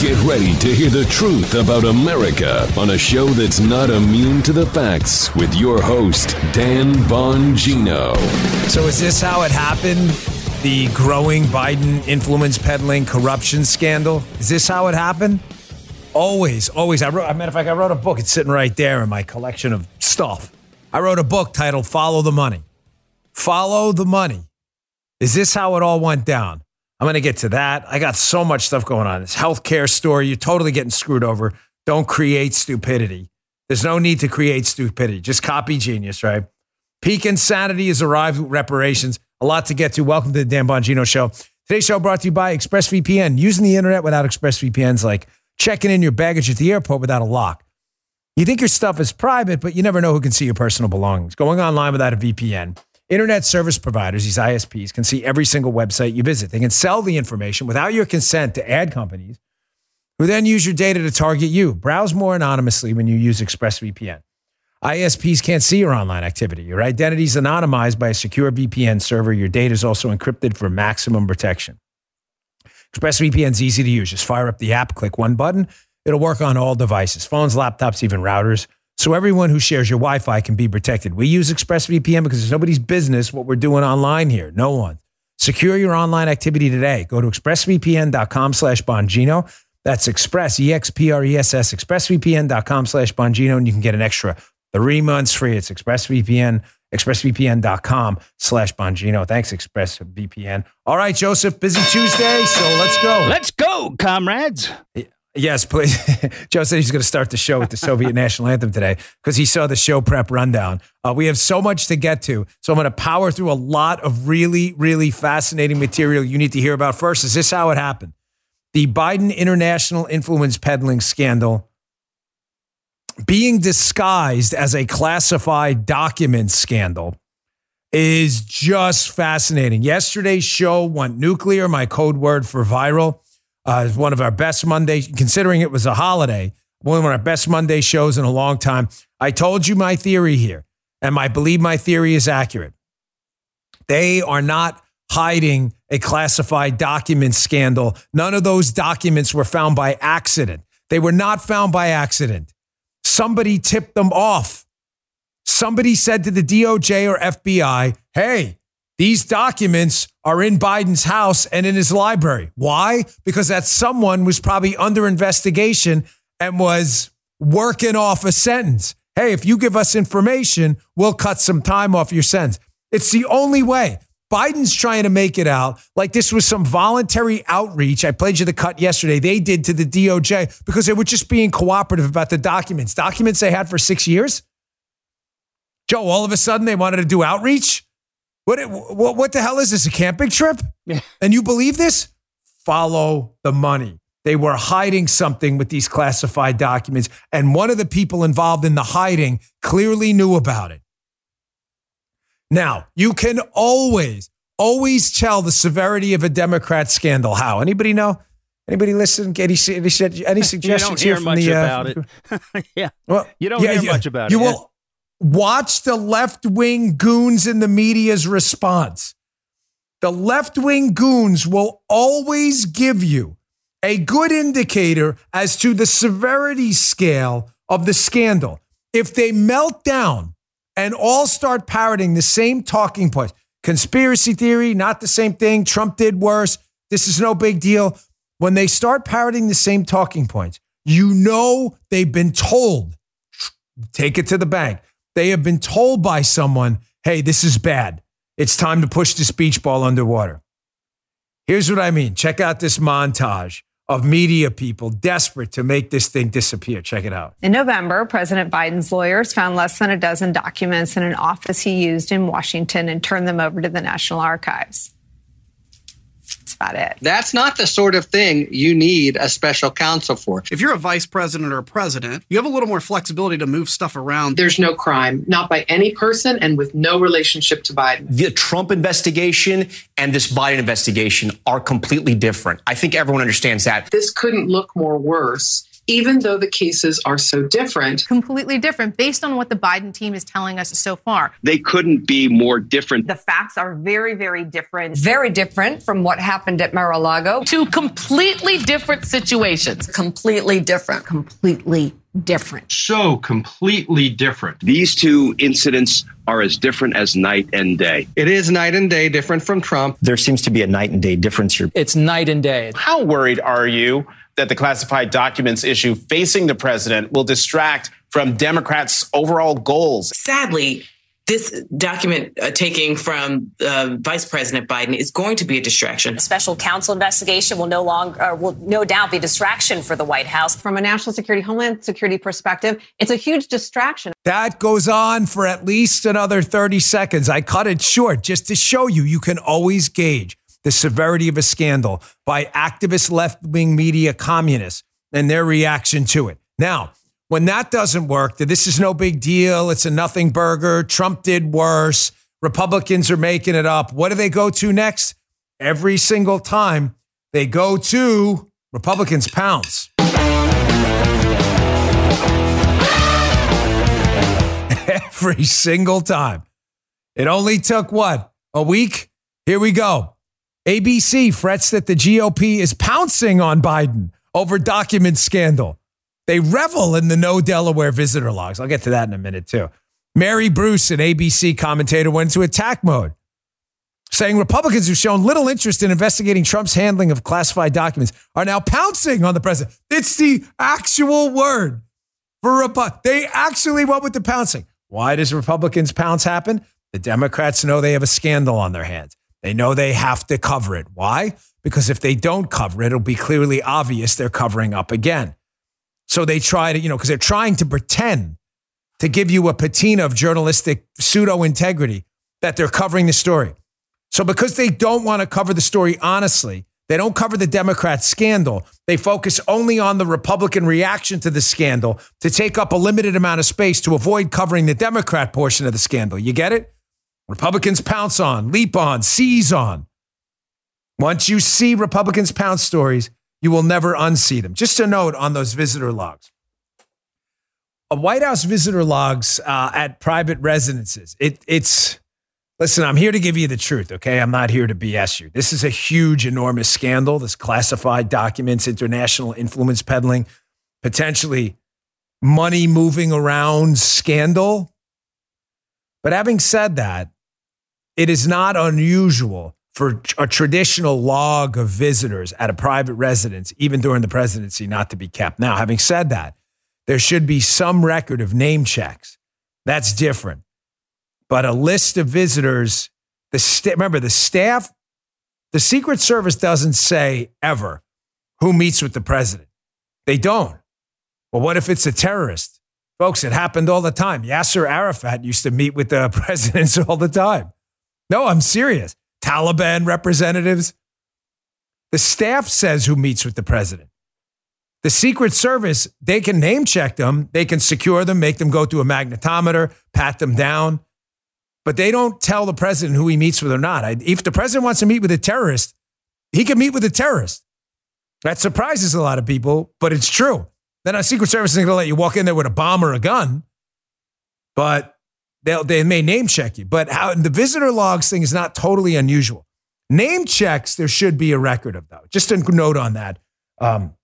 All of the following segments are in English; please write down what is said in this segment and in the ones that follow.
Get ready to hear the truth about America on a show that's not immune to the facts with your host, Dan Bongino. So, is this how it happened? The growing Biden influence peddling corruption scandal? Is this how it happened? Always, always. I wrote, of fact, I wrote a book. It's sitting right there in my collection of stuff. I wrote a book titled Follow the Money. Follow the Money. Is this how it all went down? I'm going to get to that. I got so much stuff going on. This healthcare story, you're totally getting screwed over. Don't create stupidity. There's no need to create stupidity. Just copy genius, right? Peak insanity has arrived with reparations. A lot to get to. Welcome to the Dan Bongino Show. Today's show brought to you by ExpressVPN. Using the internet without ExpressVPN is like checking in your baggage at the airport without a lock. You think your stuff is private, but you never know who can see your personal belongings. Going online without a VPN Internet service providers, these ISPs, can see every single website you visit. They can sell the information without your consent to ad companies who then use your data to target you. Browse more anonymously when you use ExpressVPN. ISPs can't see your online activity. Your identity is anonymized by a secure VPN server. Your data is also encrypted for maximum protection. ExpressVPN is easy to use. Just fire up the app, click one button. It'll work on all devices phones, laptops, even routers so everyone who shares your Wi-Fi can be protected. We use ExpressVPN because it's nobody's business what we're doing online here. No one. Secure your online activity today. Go to expressvpn.com slash Bongino. That's Express, E-X-P-R-E-S-S, expressvpn.com slash Bongino, and you can get an extra three months free. It's ExpressVPN, expressvpn.com slash Bongino. Thanks, ExpressVPN. All right, Joseph, busy Tuesday, so let's go. Let's go, comrades. Yes, please. Joe said he's going to start the show with the Soviet national anthem today because he saw the show prep rundown. Uh, we have so much to get to. So I'm going to power through a lot of really, really fascinating material you need to hear about. First, is this how it happened? The Biden international influence peddling scandal being disguised as a classified document scandal is just fascinating. Yesterday's show went nuclear, my code word for viral. Uh, one of our best Monday, considering it was a holiday, one of our best Monday shows in a long time. I told you my theory here, and I believe my theory is accurate. They are not hiding a classified document scandal. None of those documents were found by accident. They were not found by accident. Somebody tipped them off. Somebody said to the DOJ or FBI, hey, these documents are in Biden's house and in his library. Why? Because that someone was probably under investigation and was working off a sentence. Hey, if you give us information, we'll cut some time off your sentence. It's the only way. Biden's trying to make it out like this was some voluntary outreach. I played you the cut yesterday. They did to the DOJ because they were just being cooperative about the documents. Documents they had for six years. Joe, all of a sudden they wanted to do outreach. What, what, what the hell is this? A camping trip? Yeah. And you believe this? Follow the money. They were hiding something with these classified documents. And one of the people involved in the hiding clearly knew about it. Now, you can always, always tell the severity of a Democrat scandal. How? Anybody know? Anybody listen? Any, any, any suggestions you don't hear here much the, uh, about it. yeah. Well, you don't yeah, hear much about you it. will watch the left wing goons in the media's response. The left wing goons will always give you a good indicator as to the severity scale of the scandal. If they melt down and all start parroting the same talking points, conspiracy theory, not the same thing, Trump did worse, this is no big deal. When they start parroting the same talking points, you know they've been told, take it to the bank. They have been told by someone, hey, this is bad. It's time to push this speech ball underwater. Here's what I mean. Check out this montage of media people desperate to make this thing disappear. Check it out. In November, President Biden's lawyers found less than a dozen documents in an office he used in Washington and turned them over to the National Archives about it. That's not the sort of thing you need a special counsel for. If you're a vice president or a president, you have a little more flexibility to move stuff around. There's no crime, not by any person and with no relationship to Biden. The Trump investigation and this Biden investigation are completely different. I think everyone understands that. This couldn't look more worse even though the cases are so different. Completely different based on what the Biden team is telling us so far. They couldn't be more different. The facts are very, very different. Very different from what happened at Mar a Lago. Two completely different situations. Completely different. Completely different. So completely different. These two incidents are as different as night and day. It is night and day different from Trump. There seems to be a night and day difference here. It's night and day. How worried are you that the classified documents issue facing the president will distract from Democrats' overall goals? Sadly, this document uh, taking from uh, Vice President Biden is going to be a distraction. A special counsel investigation will no longer, will no doubt be a distraction for the White House. From a national security, homeland security perspective, it's a huge distraction. That goes on for at least another 30 seconds. I cut it short just to show you you can always gauge the severity of a scandal by activist left wing media communists and their reaction to it. Now, when that doesn't work, that this is no big deal, it's a nothing burger, Trump did worse, Republicans are making it up. What do they go to next? Every single time they go to Republicans pounce. Every single time. It only took what? A week? Here we go. ABC frets that the GOP is pouncing on Biden over document scandal. They revel in the no Delaware visitor logs. I'll get to that in a minute, too. Mary Bruce, an ABC commentator, went into attack mode, saying Republicans who've shown little interest in investigating Trump's handling of classified documents are now pouncing on the president. It's the actual word for Repu- They actually went with the pouncing. Why does Republicans pounce happen? The Democrats know they have a scandal on their hands. They know they have to cover it. Why? Because if they don't cover it, it'll be clearly obvious they're covering up again. So they try to, you know, because they're trying to pretend to give you a patina of journalistic pseudo integrity that they're covering the story. So because they don't want to cover the story honestly, they don't cover the Democrat scandal. They focus only on the Republican reaction to the scandal to take up a limited amount of space to avoid covering the Democrat portion of the scandal. You get it? Republicans pounce on, leap on, seize on. Once you see Republicans pounce stories, you will never unsee them. Just a note on those visitor logs. A White House visitor logs uh, at private residences. It, it's listen. I'm here to give you the truth. Okay, I'm not here to BS you. This is a huge, enormous scandal. This classified documents, international influence peddling, potentially money moving around scandal. But having said that, it is not unusual for a traditional log of visitors at a private residence, even during the presidency, not to be kept. Now, having said that, there should be some record of name checks. That's different. But a list of visitors, the st- remember the staff, the Secret Service doesn't say ever who meets with the president. They don't. Well, what if it's a terrorist? Folks, it happened all the time. Yasser Arafat used to meet with the presidents all the time. No, I'm serious. Taliban representatives. The staff says who meets with the president. The Secret Service, they can name check them, they can secure them, make them go through a magnetometer, pat them down, but they don't tell the president who he meets with or not. If the president wants to meet with a terrorist, he can meet with a terrorist. That surprises a lot of people, but it's true. Then a Secret Service isn't going to let you walk in there with a bomb or a gun, but they they may name check you. But how the visitor logs thing is not totally unusual. Name checks, there should be a record of though. Just a note on that. Um,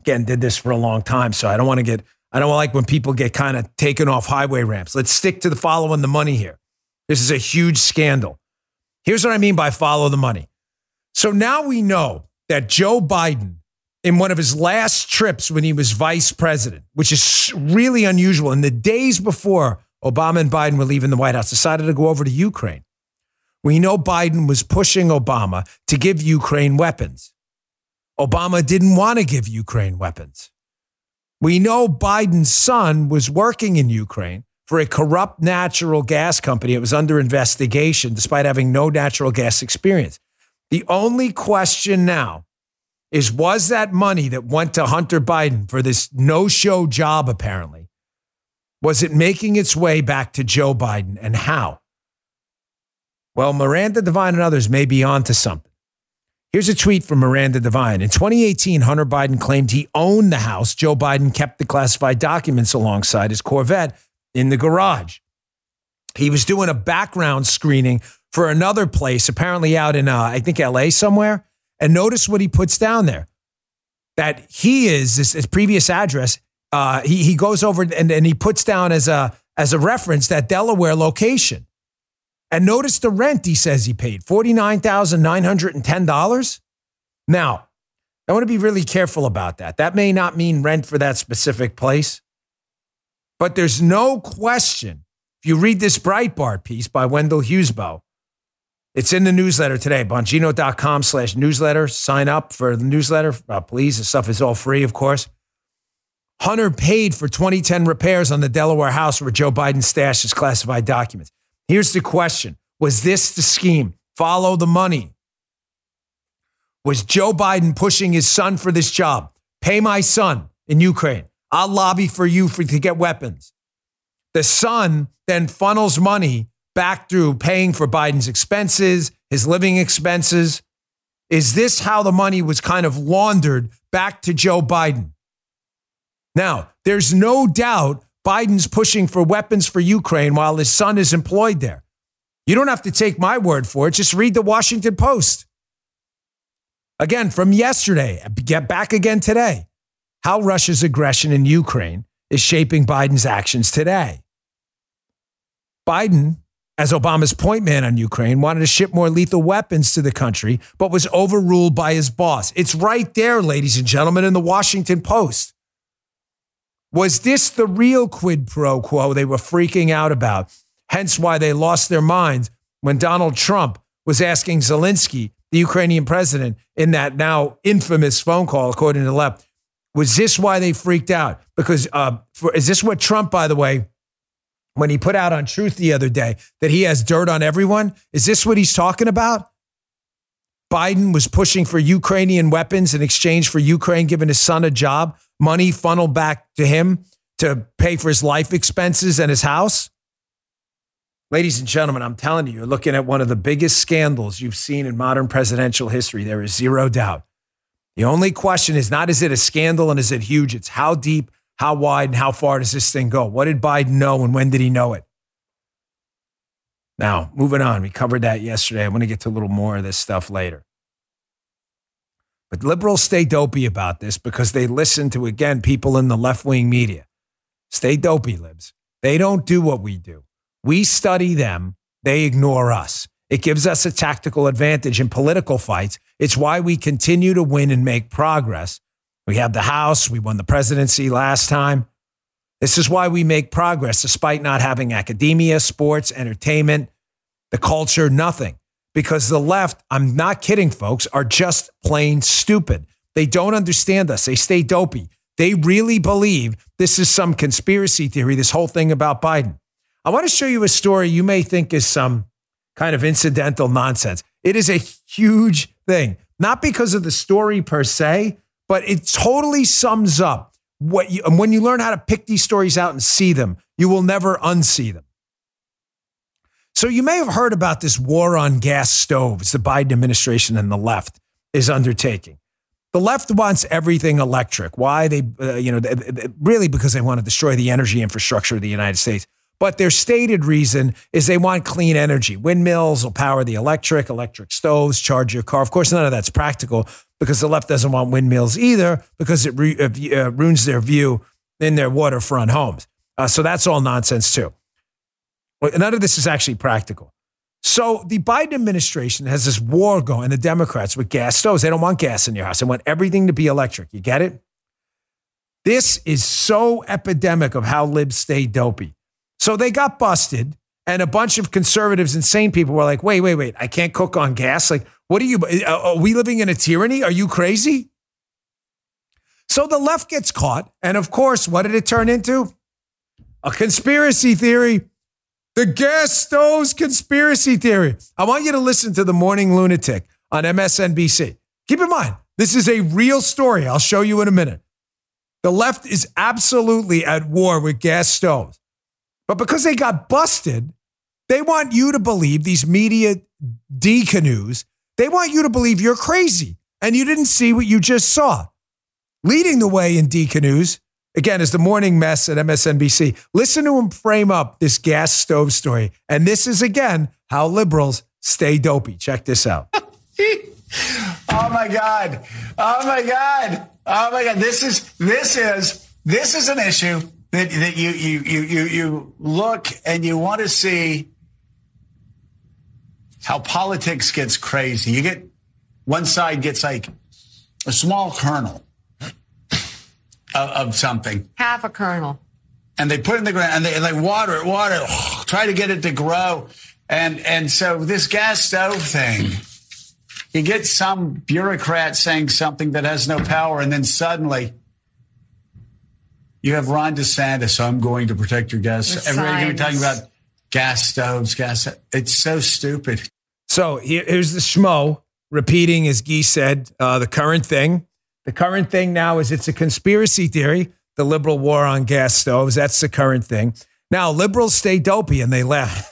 again, did this for a long time, so I don't want to get. I don't like when people get kind of taken off highway ramps. Let's stick to the following the money here. This is a huge scandal. Here's what I mean by follow the money. So now we know that Joe Biden, in one of his last trips when he was vice president, which is really unusual, in the days before Obama and Biden were leaving the White House, decided to go over to Ukraine. We know Biden was pushing Obama to give Ukraine weapons. Obama didn't want to give Ukraine weapons. We know Biden's son was working in Ukraine for a corrupt natural gas company. It was under investigation despite having no natural gas experience. The only question now is was that money that went to Hunter Biden for this no show job, apparently, was it making its way back to Joe Biden and how? Well, Miranda Devine and others may be onto something. Here's a tweet from Miranda Devine. In 2018, Hunter Biden claimed he owned the house. Joe Biden kept the classified documents alongside his Corvette in the garage. He was doing a background screening for another place, apparently out in, uh, I think, LA somewhere. And notice what he puts down there that he is, this, his previous address, uh, he, he goes over and, and he puts down as a, as a reference that Delaware location. And notice the rent he says he paid $49,910. Now, I want to be really careful about that. That may not mean rent for that specific place, but there's no question. If you read this Breitbart piece by Wendell Husebø, it's in the newsletter today, bongino.com slash newsletter. Sign up for the newsletter, uh, please. The stuff is all free, of course. Hunter paid for 2010 repairs on the Delaware house where Joe Biden stashed his classified documents. Here's the question Was this the scheme? Follow the money. Was Joe Biden pushing his son for this job? Pay my son in Ukraine. I'll lobby for you for, to get weapons. The son then funnels money back through paying for Biden's expenses, his living expenses. Is this how the money was kind of laundered back to Joe Biden? Now, there's no doubt Biden's pushing for weapons for Ukraine while his son is employed there. You don't have to take my word for it. Just read the Washington Post. Again, from yesterday, get back again today. How Russia's aggression in Ukraine is shaping Biden's actions today. Biden, as Obama's point man on Ukraine, wanted to ship more lethal weapons to the country, but was overruled by his boss. It's right there, ladies and gentlemen, in the Washington Post. Was this the real quid pro quo they were freaking out about? Hence why they lost their minds when Donald Trump was asking Zelensky, the Ukrainian president, in that now infamous phone call, according to the left, was this why they freaked out? Because uh, for, is this what Trump, by the way, when he put out on Truth the other day that he has dirt on everyone? Is this what he's talking about? Biden was pushing for Ukrainian weapons in exchange for Ukraine giving his son a job, money funneled back to him to pay for his life expenses and his house. Ladies and gentlemen, I'm telling you, you're looking at one of the biggest scandals you've seen in modern presidential history. There is zero doubt. The only question is not is it a scandal and is it huge? It's how deep, how wide, and how far does this thing go? What did Biden know and when did he know it? Now, moving on, we covered that yesterday. I want to get to a little more of this stuff later. Liberals stay dopey about this because they listen to, again, people in the left wing media. Stay dopey, libs. They don't do what we do. We study them, they ignore us. It gives us a tactical advantage in political fights. It's why we continue to win and make progress. We have the House, we won the presidency last time. This is why we make progress despite not having academia, sports, entertainment, the culture, nothing. Because the left, I'm not kidding, folks, are just plain stupid. They don't understand us. They stay dopey. They really believe this is some conspiracy theory, this whole thing about Biden. I want to show you a story you may think is some kind of incidental nonsense. It is a huge thing, not because of the story per se, but it totally sums up what you, when you learn how to pick these stories out and see them, you will never unsee them. So you may have heard about this war on gas stoves the Biden administration and the left is undertaking. The left wants everything electric. Why they, uh, you know, really because they want to destroy the energy infrastructure of the United States. But their stated reason is they want clean energy. Windmills will power the electric, electric stoves, charge your car. Of course, none of that's practical because the left doesn't want windmills either because it re- uh, ruins their view in their waterfront homes. Uh, so that's all nonsense too. None of this is actually practical. So the Biden administration has this war going, the Democrats with gas stoves. They don't want gas in your house. They want everything to be electric. You get it? This is so epidemic of how libs stay dopey. So they got busted, and a bunch of conservatives and sane people were like, wait, wait, wait, I can't cook on gas. Like, what are you, uh, are we living in a tyranny? Are you crazy? So the left gets caught. And of course, what did it turn into? A conspiracy theory. The gas stoves conspiracy theory. I want you to listen to the Morning Lunatic on MSNBC. Keep in mind, this is a real story. I'll show you in a minute. The left is absolutely at war with gas stoves. But because they got busted, they want you to believe these media D canoes They want you to believe you're crazy and you didn't see what you just saw. Leading the way in DK News, again, is the morning mess at MSNBC. Listen to him frame up this gas stove story. And this is, again, how liberals stay dopey. Check this out. oh my God. Oh my God. Oh my God. This is, this is, this is an issue that, that you, you, you, you, you look and you want to see how politics gets crazy. You get one side gets like a small kernel of, of something, Half a kernel. and they put it in the ground and they, and they water it, water it, try to get it to grow. And and so this gas stove thing, you get some bureaucrat saying something that has no power, and then suddenly you have Ron DeSantis. So I'm going to protect your gas. The Everybody's going to be talking about gas stoves, gas. It's so stupid. So here's the schmo repeating, as Guy said, uh, the current thing. The current thing now is it's a conspiracy theory, the liberal war on gas stoves. That's the current thing. Now, liberals stay dopey and they laugh.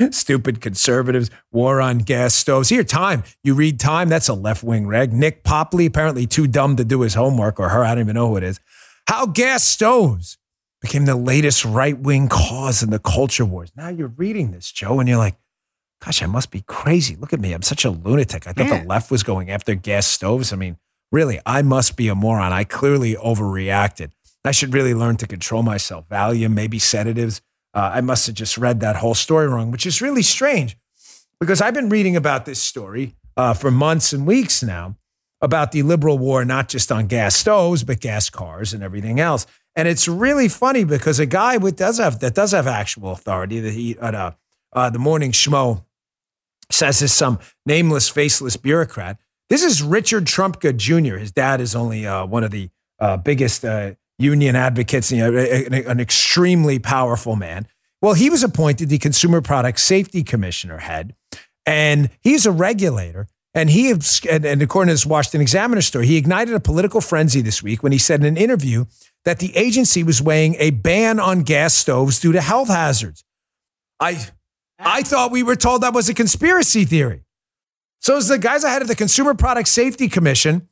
Stupid conservatives, war on gas stoves. Here, Time. You read Time, that's a left wing reg. Nik Popli, apparently too dumb to do his homework, or her, I don't even know who it is. How gas stoves became the latest right wing cause in the culture wars. Now you're reading this, Joe, and you're like, gosh, I must be crazy. Look at me. I'm such a lunatic. I thought the left was going after gas stoves. I mean, really, I must be a moron. I clearly overreacted. I should really learn to control myself. Valium, maybe sedatives. Uh, I must have just read that whole story wrong, which is really strange because I've been reading about this story uh, for months and weeks now about the liberal war, not just on gas stoves, but gas cars and everything else. And it's really funny because a guy with does have that does have actual authority that he uh, uh, the morning schmo says is some nameless, faceless bureaucrat. This is Richard Trumka Jr. His dad is only uh, one of the uh, biggest uh, union advocates, you know, an, an extremely powerful man. Well, he was appointed the Consumer Product Safety Commissioner head, and he's a regulator. And he, and and according to this Washington Examiner story, he ignited a political frenzy this week when he said in an interview that the agency was weighing a ban on gas stoves due to health hazards. I, I thought we were told that was a conspiracy theory. So, as the guys ahead of the Consumer Product Safety Commission,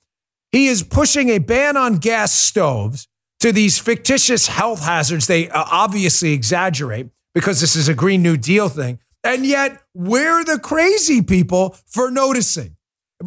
he is pushing a ban on gas stoves to these fictitious health hazards. They uh, obviously exaggerate because this is a Green New Deal thing. And yet, we're the crazy people for noticing.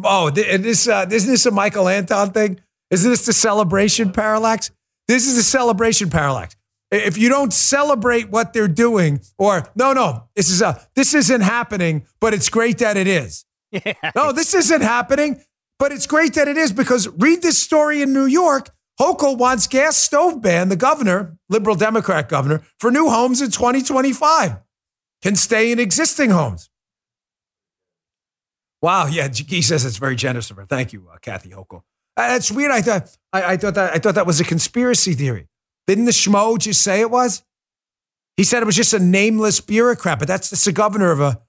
Oh, this, uh, isn't this a Michael Anton thing? Isn't this the celebration parallax? This is the celebration parallax. If you don't celebrate what they're doing, or no, no, this is a this isn't happening, but it's great that it is. Yeah. No, this isn't happening, but it's great that it is because read this story in New York. Hochul wants gas stove ban, the governor, liberal Democrat governor, for new homes in 2025. Can stay in existing homes. Wow, yeah, he says it's very generous of her. Thank you, uh, Kathy Hochul. Uh, that's weird. I thought I, I thought that I thought that was a conspiracy theory. Didn't the schmo just say it was? He said it was just a nameless bureaucrat, but that's, that's the governor of a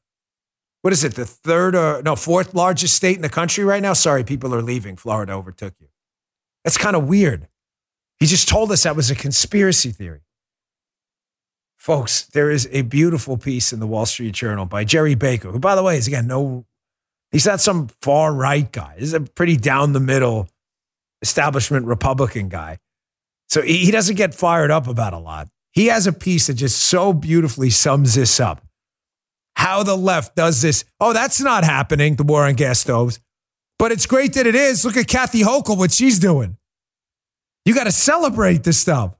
what is it, the third or no, fourth largest state in the country right now? Sorry, people are leaving. Florida overtook you. That's kind of weird. He just told us that was a conspiracy theory. Folks, there is a beautiful piece in the Wall Street Journal by Jerry Baker, who, by the way, is again, no, he's not some far right guy. He's a pretty down the middle establishment Republican guy. So he, he doesn't get fired up about a lot. He has a piece that just so beautifully sums this up how the left does this. Oh, that's not happening, the war on gas stoves. But it's great that it is. Look at Kathy Hochul, what she's doing. You got to celebrate this stuff.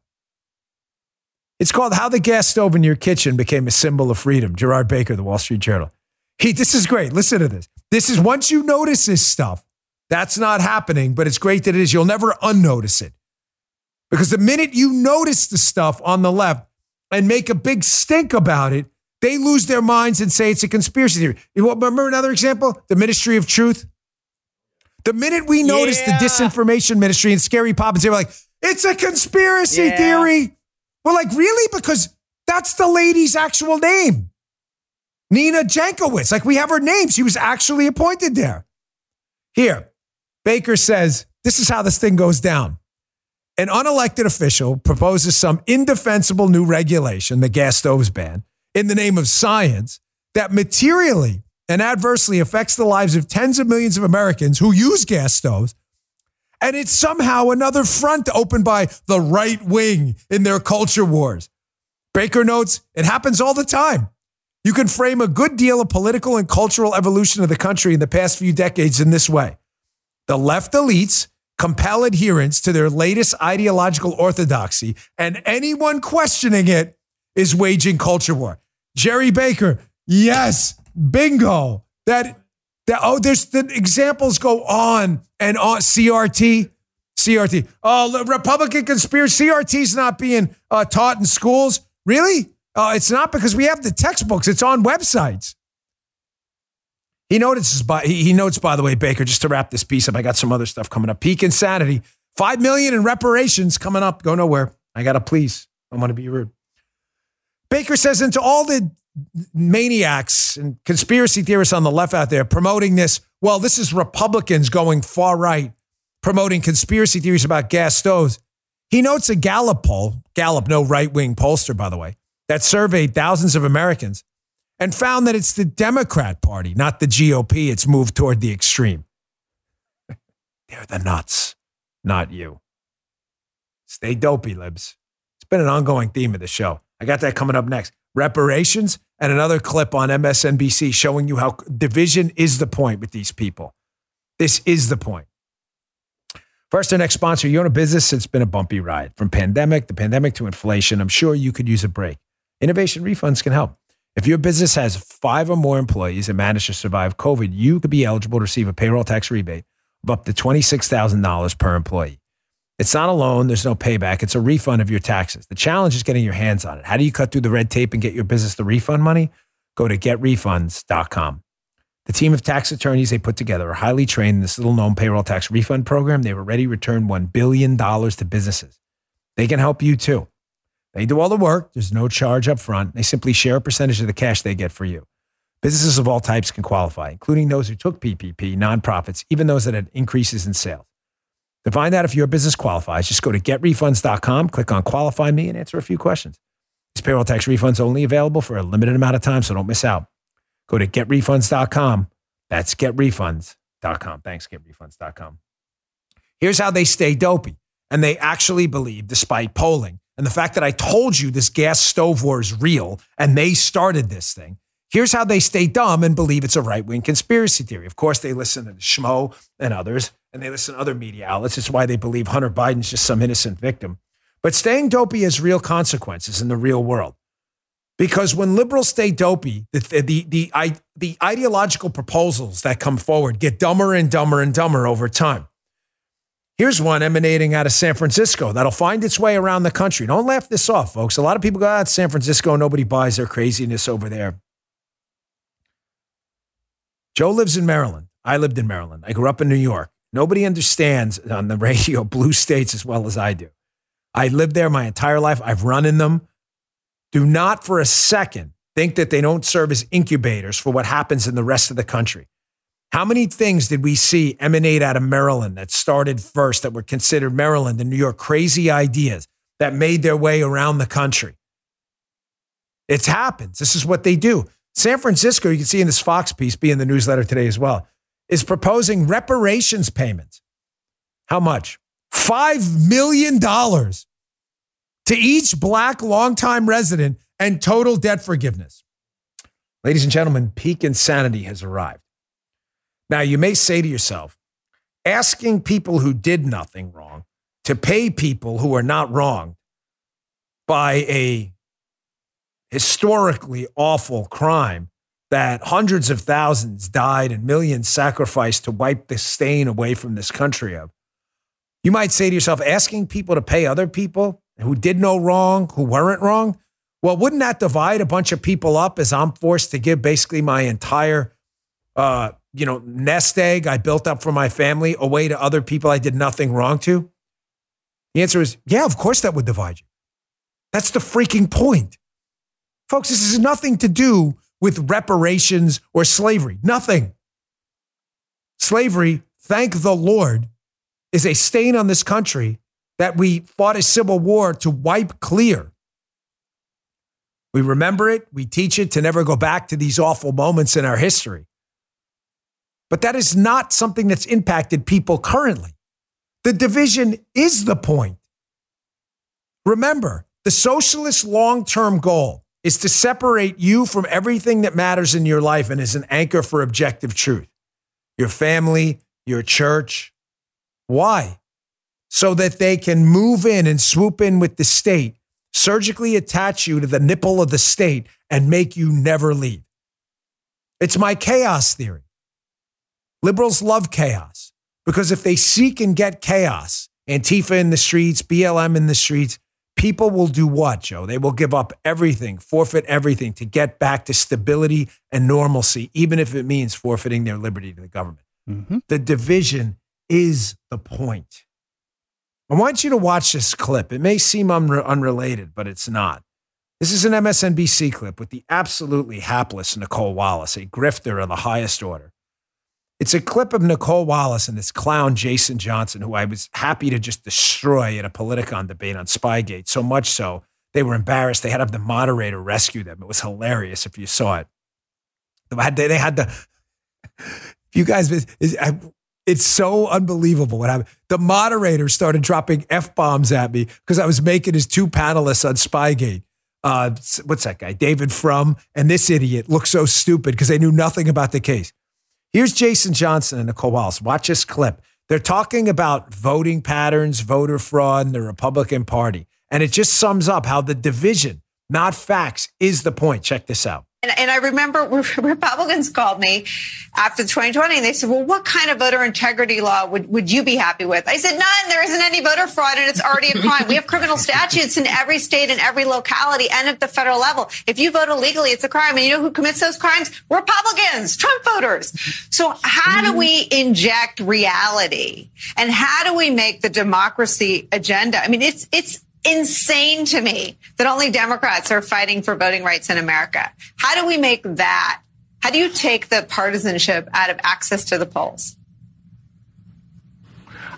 It's called How the Gas Stove in Your Kitchen Became a Symbol of Freedom. Gerard Baker, the Wall Street Journal. He, this is great. Listen to this. This is once you notice this stuff, that's not happening, but it's great that it is. You'll never unnotice it. Because the minute you notice the stuff on the left and make a big stink about it, they lose their minds and say it's a conspiracy theory. You remember another example? The Ministry of Truth. The minute we noticed Yeah. the disinformation ministry and Scary Poppins, they were like, it's a conspiracy Yeah. theory. We're like, really? Because that's the lady's actual name. Nina Jankowicz. Like we have her name. She was actually appointed there. Here, Baker says, this is how this thing goes down. An unelected official proposes some indefensible new regulation, the gas stoves ban, in the name of science that materially and adversely affects the lives of tens of millions of Americans who use gas stoves. And it's somehow another front opened by the right wing in their culture wars. Baker notes it happens all the time. You can frame a good deal of political and cultural evolution of the country in the past few decades in this way. The left elites compel adherence to their latest ideological orthodoxy, and anyone questioning it is waging culture war. Jerry Baker, yes, bingo. That that oh, there's the examples go on and on. CRT, CRT. Oh, Republican conspiracy. CRT's not being uh, taught in schools. Really? Uh, it's not because we have the textbooks. It's on websites. He notices by he notes, by the way, Baker, just to wrap this piece up, I got some other stuff coming up. Peak insanity. Five million in reparations coming up. Go nowhere. I gotta please. I'm gonna be rude. Baker says, into all the maniacs and conspiracy theorists on the left out there promoting this, well, this is Republicans going far right, promoting conspiracy theories about gas stoves. He notes a Gallup poll, Gallup, no right wing pollster, by the way, that surveyed thousands of Americans and found that it's the Democrat Party, not the GOP, it's moved toward the extreme. They're the nuts, not you. Stay dopey, libs. It's been an ongoing theme of the show. I got that coming up next. Reparations and another clip on MSNBC showing you how division is the point with these people. This is the point. First, our next sponsor. You own a business, it's been a bumpy ride. From pandemic, the pandemic to inflation, I'm sure you could use a break. Innovation refunds can help. If your business has five or more employees and managed to survive COVID, you could be eligible to receive a payroll tax rebate of up to $26,000 per employee. It's not a loan, there's no payback. It's a refund of your taxes. The challenge is getting your hands on it. How do you cut through the red tape and get your business the refund money? Go to getrefunds.com. The team of tax attorneys they put together are highly trained in this little known payroll tax refund program. They've already returned $1 billion to businesses. They can help you too. They do all the work, there's no charge up front. They simply share a percentage of the cash they get for you. Businesses of all types can qualify, including those who took PPP, nonprofits, even those that had increases in sales. To find out if your business qualifies, just go to getrefunds.com, click on qualify me, and answer a few questions. These payroll tax refunds only available for a limited amount of time, so don't miss out. Go to getrefunds.com. That's getrefunds.com. Thanks, getrefunds.com. Here's how they stay dopey. And they actually believe, despite polling, and the fact that I told you this gas stove war is real and they started this thing. Here's how they stay dumb and believe it's a right wing conspiracy theory. Of course, they listen to Schmo and others and they listen to other media outlets. It's why they believe Hunter Biden's just some innocent victim. But staying dopey has real consequences in the real world. Because when liberals stay dopey, the, the, the, the, the ideological proposals that come forward get dumber and dumber and dumber over time. Here's one emanating out of San Francisco that'll find its way around the country. Don't laugh this off, folks. A lot of people go, out ah, San Francisco, nobody buys their craziness over there. Joe lives in Maryland. I lived in Maryland. I grew up in New York. Nobody understands on the radio blue states as well as I do. I lived there my entire life. I've run in them. Do not for a second think that they don't serve as incubators for what happens in the rest of the country. How many things did we see emanate out of Maryland that started first that were considered Maryland and New York crazy ideas that made their way around the country? It happens. This is what they do. San Francisco, you can see in this Fox piece, be in the newsletter today as well is proposing reparations payments. How much? $5 million to each black longtime resident and total debt forgiveness. Ladies and gentlemen, peak insanity has arrived. Now, you may say to yourself, asking people who did nothing wrong to pay people who are not wrong by a historically awful crime that hundreds of thousands died and millions sacrificed to wipe the stain away from this country of. You might say to yourself, asking people to pay other people who did no wrong, who weren't wrong, well, wouldn't that divide a bunch of people up as I'm forced to give basically my entire, uh, you know, nest egg I built up for my family away to other people I did nothing wrong to? The answer is, yeah, of course that would divide you. That's the freaking point. Folks, this has nothing to do with reparations or slavery. Nothing. Slavery, thank the Lord, is a stain on this country that we fought a civil war to wipe clear. We remember it, we teach it to never go back to these awful moments in our history. But that is not something that's impacted people currently. The division is the point. Remember, the socialist long term goal is to separate you from everything that matters in your life and is an anchor for objective truth your family, your church. Why? So that they can move in and swoop in with the state, surgically attach you to the nipple of the state, and make you never leave. It's my chaos theory. Liberals love chaos because if they seek and get chaos, Antifa in the streets, BLM in the streets, people will do what, Joe? They will give up everything, forfeit everything to get back to stability and normalcy, even if it means forfeiting their liberty to the government. Mm-hmm. The division is the point. I want you to watch this clip. It may seem unre- unrelated, but it's not. This is an MSNBC clip with the absolutely hapless Nicolle Wallace, a grifter of the highest order. It's a clip of Nicolle Wallace and this clown Jason Johnson, who I was happy to just destroy at a Politicon debate on Spygate. So much so they were embarrassed. They had to have the moderator rescue them. It was hilarious if you saw it. They had, the. You guys, it's so unbelievable what happened. The moderator started dropping f bombs at me because I was making his two panelists on Spygate. Uh, what's that guy? David Frum and this idiot look so stupid because they knew nothing about the case. Here's Jason Johnson and Nicolle Wallace. Watch this clip. They're talking about voting patterns, voter fraud, and the Republican Party. And it just sums up how the division, not facts, is the point. Check this out. And, and, I remember Republicans called me after 2020 and they said, well, what kind of voter integrity law would, would you be happy with? I said, none. There isn't any voter fraud and it's already a crime. we have criminal statutes in every state and every locality and at the federal level. If you vote illegally, it's a crime. And you know who commits those crimes? Republicans, Trump voters. So how do mm-hmm. we inject reality and how do we make the democracy agenda? I mean, it's, it's, insane to me that only Democrats are fighting for voting rights in America. How do we make that? How do you take the partisanship out of access to the polls?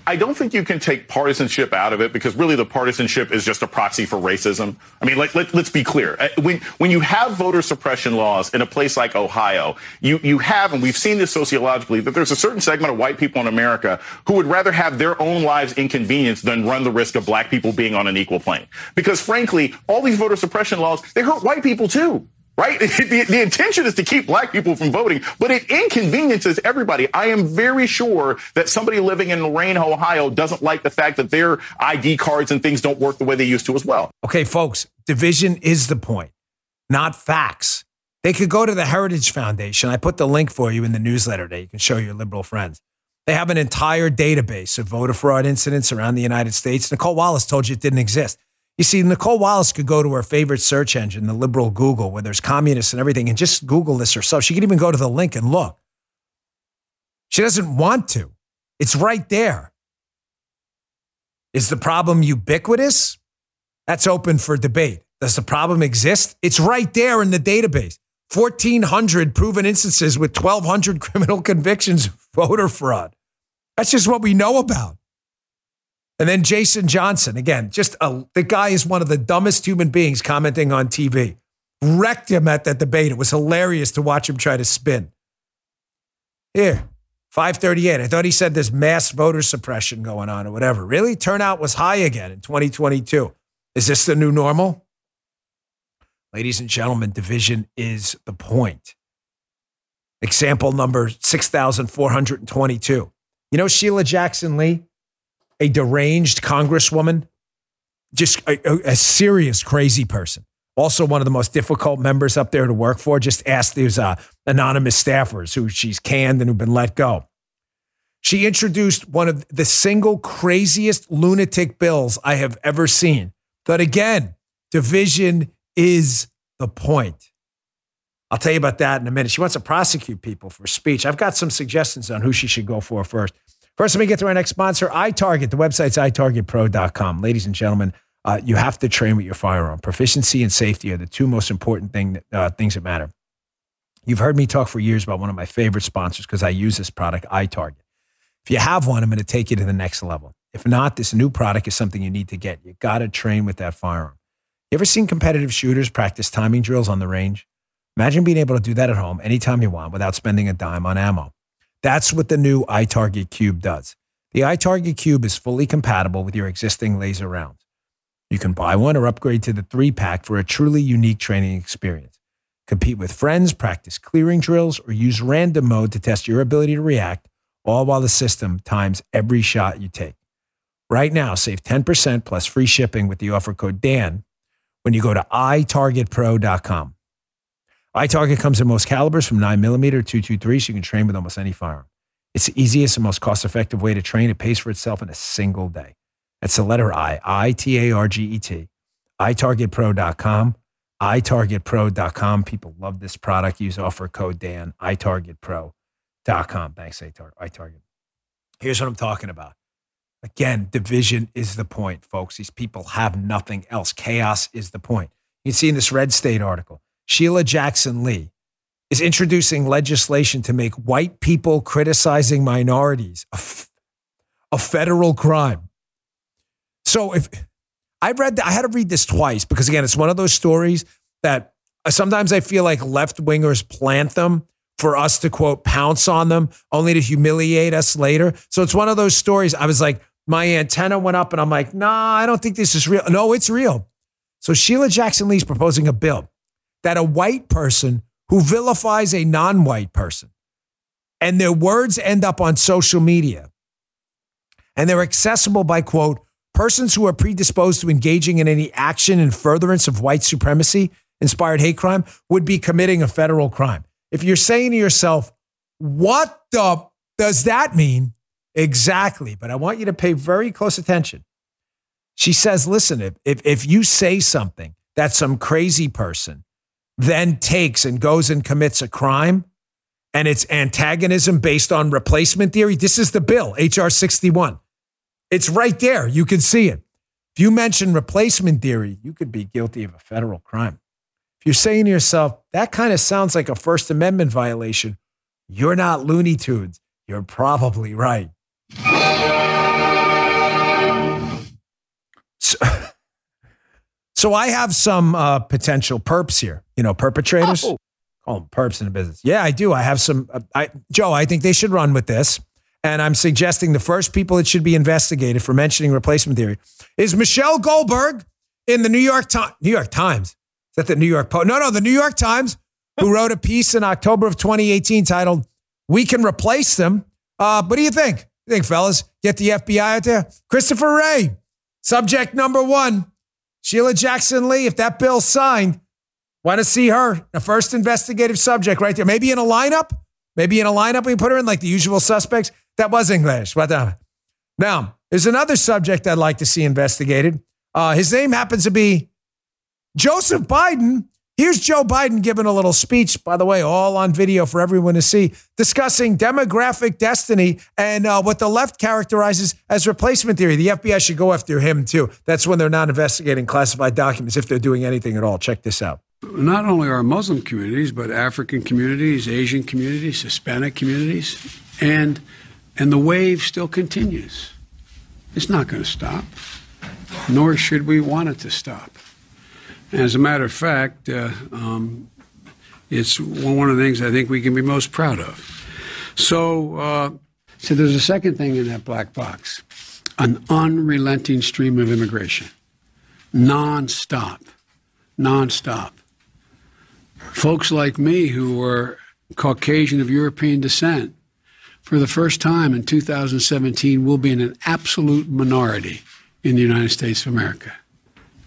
I don't think you can take partisanship out of it because really the partisanship is just a proxy for racism. I mean, like, let, us be clear. Uh, when, when you have voter suppression laws in a place like Ohio, you, you have, and we've seen this sociologically, that there's a certain segment of white people in America who would rather have their own lives inconvenienced than run the risk of black people being on an equal plane. Because frankly, all these voter suppression laws, they hurt white people too right? The, the, intention is to keep black people from voting, but it inconveniences everybody. I am very sure that somebody living in Lorain, Ohio doesn't like the fact that their ID cards and things don't work the way they used to as well. Okay, folks, division is the point, not facts. They could go to the Heritage Foundation. I put the link for you in the newsletter that you can show your liberal friends. They have an entire database of voter fraud incidents around the United States. Nicolle Wallace told you it didn't exist. You see, Nicolle Wallace could go to her favorite search engine, the liberal Google, where there's communists and everything, and just Google this herself. She could even go to the link and look. She doesn't want to. It's right there. Is the problem ubiquitous? That's open for debate. Does the problem exist? It's right there in the database. 1,400 proven instances with 1,200 criminal convictions, of voter fraud. That's just what we know about. And then Jason Johnson, again, just a, the guy is one of the dumbest human beings commenting on TV. Wrecked him at that debate. It was hilarious to watch him try to spin. Here, 538. I thought he said there's mass voter suppression going on or whatever. Really? Turnout was high again in 2022. Is this the new normal? Ladies and gentlemen, division is the point. Example number 6,422. You know Sheila Jackson Lee? A deranged congresswoman, just a, a, serious crazy person. Also, one of the most difficult members up there to work for. Just ask these uh, anonymous staffers who she's canned and who've been let go. She introduced one of the single craziest lunatic bills I have ever seen. But again, division is the point. I'll tell you about that in a minute. She wants to prosecute people for speech. I've got some suggestions on who she should go for first. First, let me get to our next sponsor, iTarget. The website's itargetpro.com. Ladies and gentlemen, uh, you have to train with your firearm. Proficiency and safety are the two most important thing that, uh, things that matter. You've heard me talk for years about one of my favorite sponsors because I use this product, iTarget. If you have one, I'm going to take you to the next level. If not, this new product is something you need to get. You got to train with that firearm. You ever seen competitive shooters practice timing drills on the range? Imagine being able to do that at home anytime you want without spending a dime on ammo. That's what the new iTarget Cube does. The iTarget Cube is fully compatible with your existing laser rounds. You can buy one or upgrade to the three pack for a truly unique training experience. Compete with friends, practice clearing drills, or use random mode to test your ability to react, all while the system times every shot you take. Right now, save 10% plus free shipping with the offer code DAN when you go to itargetpro.com. iTarget comes in most calibers from 9mm to 223, so you can train with almost any firearm. It's the easiest and most cost effective way to train. It pays for itself in a single day. That's the letter I, I T A R G E T, itargetpro.com, itargetpro.com. People love this product. Use offer code Dan, itargetpro.com. Thanks, iTarget. Here's what I'm talking about. Again, division is the point, folks. These people have nothing else. Chaos is the point. You can see in this Red State article, Sheila Jackson Lee is introducing legislation to make white people criticizing minorities a, f- a federal crime. So if I read that, I had to read this twice because again, it's one of those stories that sometimes I feel like left wingers plant them for us to quote pounce on them only to humiliate us later. So it's one of those stories. I was like, my antenna went up and I'm like, nah, I don't think this is real. No, it's real. So Sheila Jackson Lee's proposing a bill that a white person who vilifies a non white person and their words end up on social media and they're accessible by, quote, persons who are predisposed to engaging in any action in furtherance of white supremacy inspired hate crime would be committing a federal crime. If you're saying to yourself, what the does that mean? Exactly. But I want you to pay very close attention. She says, listen, if, if, if you say something that some crazy person then takes and goes and commits a crime and it's antagonism based on replacement theory, this is the bill, HR 61. It's right there. You can see it. If you mention replacement theory, you could be guilty of a federal crime. If you're saying to yourself, that kind of sounds like a First Amendment violation, you're not Looney Tunes. You're probably right. So, so I have some uh, potential perps here, you know, perpetrators. Oh. Call them perps in the business. Yeah, I do. I have some. Uh, I, Joe, I think they should run with this. And I'm suggesting the first people that should be investigated for mentioning replacement theory is Michelle Goldberg in the New York Times. New York Times. Is that the New York Post? No, no, the New York Times, who wrote a piece in October of 2018 titled "We Can Replace Them." Uh, what do you think? You think, fellas? Get the FBI out there. Christopher Wray, subject number one. Sheila Jackson Lee, if that bill's signed, want to see her, the first investigative subject right there. Maybe in a lineup. Maybe in a lineup we put her in like the usual suspects. That was English. But uh, now there's another subject I'd like to see investigated. Uh, his name happens to be Joseph Biden. Here's Joe Biden giving a little speech, by the way, all on video for everyone to see, discussing demographic destiny and uh, what the left characterizes as replacement theory. The FBI should go after him too. That's when they're not investigating classified documents if they're doing anything at all. Check this out. Not only our Muslim communities, but African communities, Asian communities, Hispanic communities, and and the wave still continues. It's not going to stop, nor should we want it to stop. As a matter of fact, uh, um, it's one of the things I think we can be most proud of. So, uh, so there's a second thing in that black box an unrelenting stream of immigration, nonstop, nonstop. Folks like me who were Caucasian of European descent, for the first time in 2017, will be in an absolute minority in the United States of America.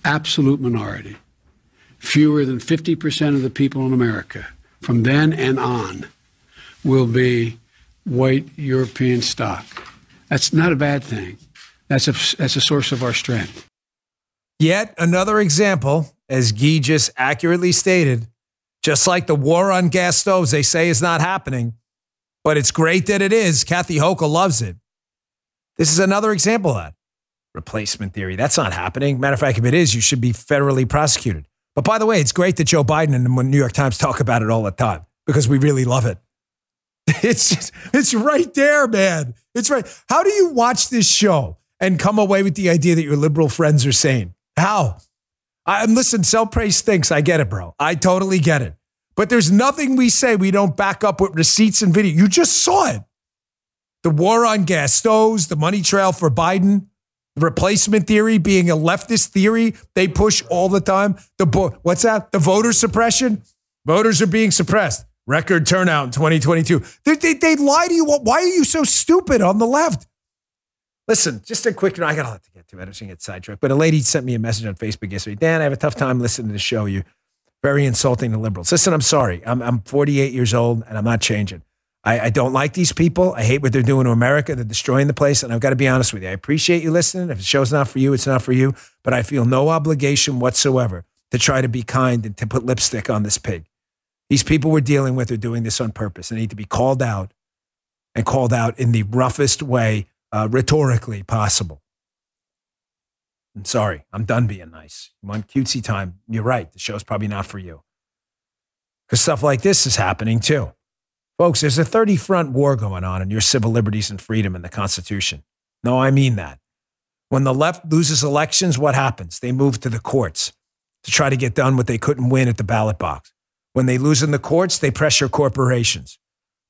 Absolute minority fewer than 50% of the people in America from then and on will be white European stock. That's not a bad thing. That's a, that's a source of our strength. Yet another example, as Guy just accurately stated, just like the war on gas stoves, they say is not happening, but it's great that it is. Kathy Hochul loves it. This is another example of that. Replacement theory. That's not happening. Matter of fact, if it is, you should be federally prosecuted. But by the way, it's great that Joe Biden and the New York Times talk about it all the time because we really love it. It's just, it's right there, man. It's right. How do you watch this show and come away with the idea that your liberal friends are sane? How? I'm listen, self praise stinks. I get it, bro. I totally get it. But there's nothing we say we don't back up with receipts and video. You just saw it. The war on gas stoves, the money trail for Biden, replacement theory being a leftist theory they push all the time. The bo- what's that? The voter suppression. Voters are being suppressed. Record turnout in 2022. They, they, they lie to you. Why are you so stupid on the left? Listen, just a quick note. I got a lot to get to. I don't get sidetracked. But a lady sent me a message on Facebook yesterday. Dan, I have a tough time listening to the show. You very insulting to liberals. Listen, I'm sorry. I'm, I'm 48 years old and I'm not changing. I, I don't like these people. I hate what they're doing to America. They're destroying the place. And I've got to be honest with you. I appreciate you listening. If the show's not for you, it's not for you. But I feel no obligation whatsoever to try to be kind and to put lipstick on this pig. These people we're dealing with are doing this on purpose. They need to be called out and called out in the roughest way uh, rhetorically possible. I'm sorry. I'm done being nice. You want cutesy time? You're right. The show's probably not for you. Because stuff like this is happening too. Folks, there's a 30 front war going on in your civil liberties and freedom in the Constitution. No, I mean that. When the left loses elections, what happens? They move to the courts to try to get done what they couldn't win at the ballot box. When they lose in the courts, they pressure corporations.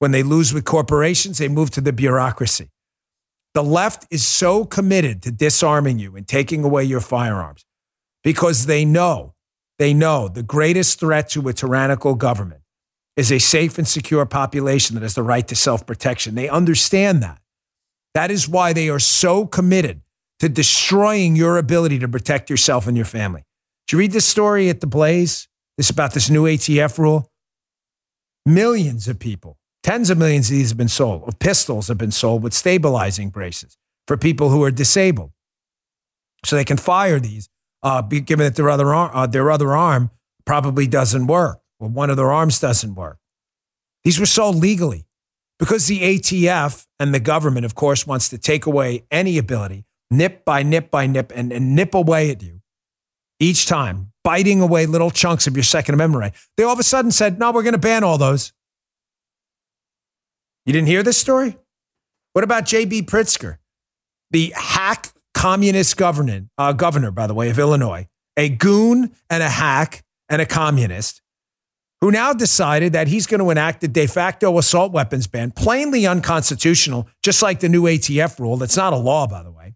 When they lose with corporations, they move to the bureaucracy. The left is so committed to disarming you and taking away your firearms because they know, they know the greatest threat to a tyrannical government is a safe and secure population that has the right to self protection. They understand that. That is why they are so committed to destroying your ability to protect yourself and your family. Did you read this story at the Blaze? This about this new ATF rule? Millions of people, tens of millions of these have been sold, of pistols have been sold with stabilizing braces for people who are disabled. So they can fire these, uh, given that their other, arm, uh, their other arm probably doesn't work or one of their arms doesn't work. These were sold legally because the ATF and the government, of course, wants to take away any ability, nip by nip by nip, and, and nip away at you each time, biting away little chunks of your Second Amendment right. They all of a sudden said, no, we're going to ban all those. You didn't hear this story? What about J.B. Pritzker, the hack communist governor, uh, governor, by the way, of Illinois, a goon and a hack and a communist who now decided that he's going to enact a de facto assault weapons ban, plainly unconstitutional, just like the new ATF rule. That's not a law, by the way.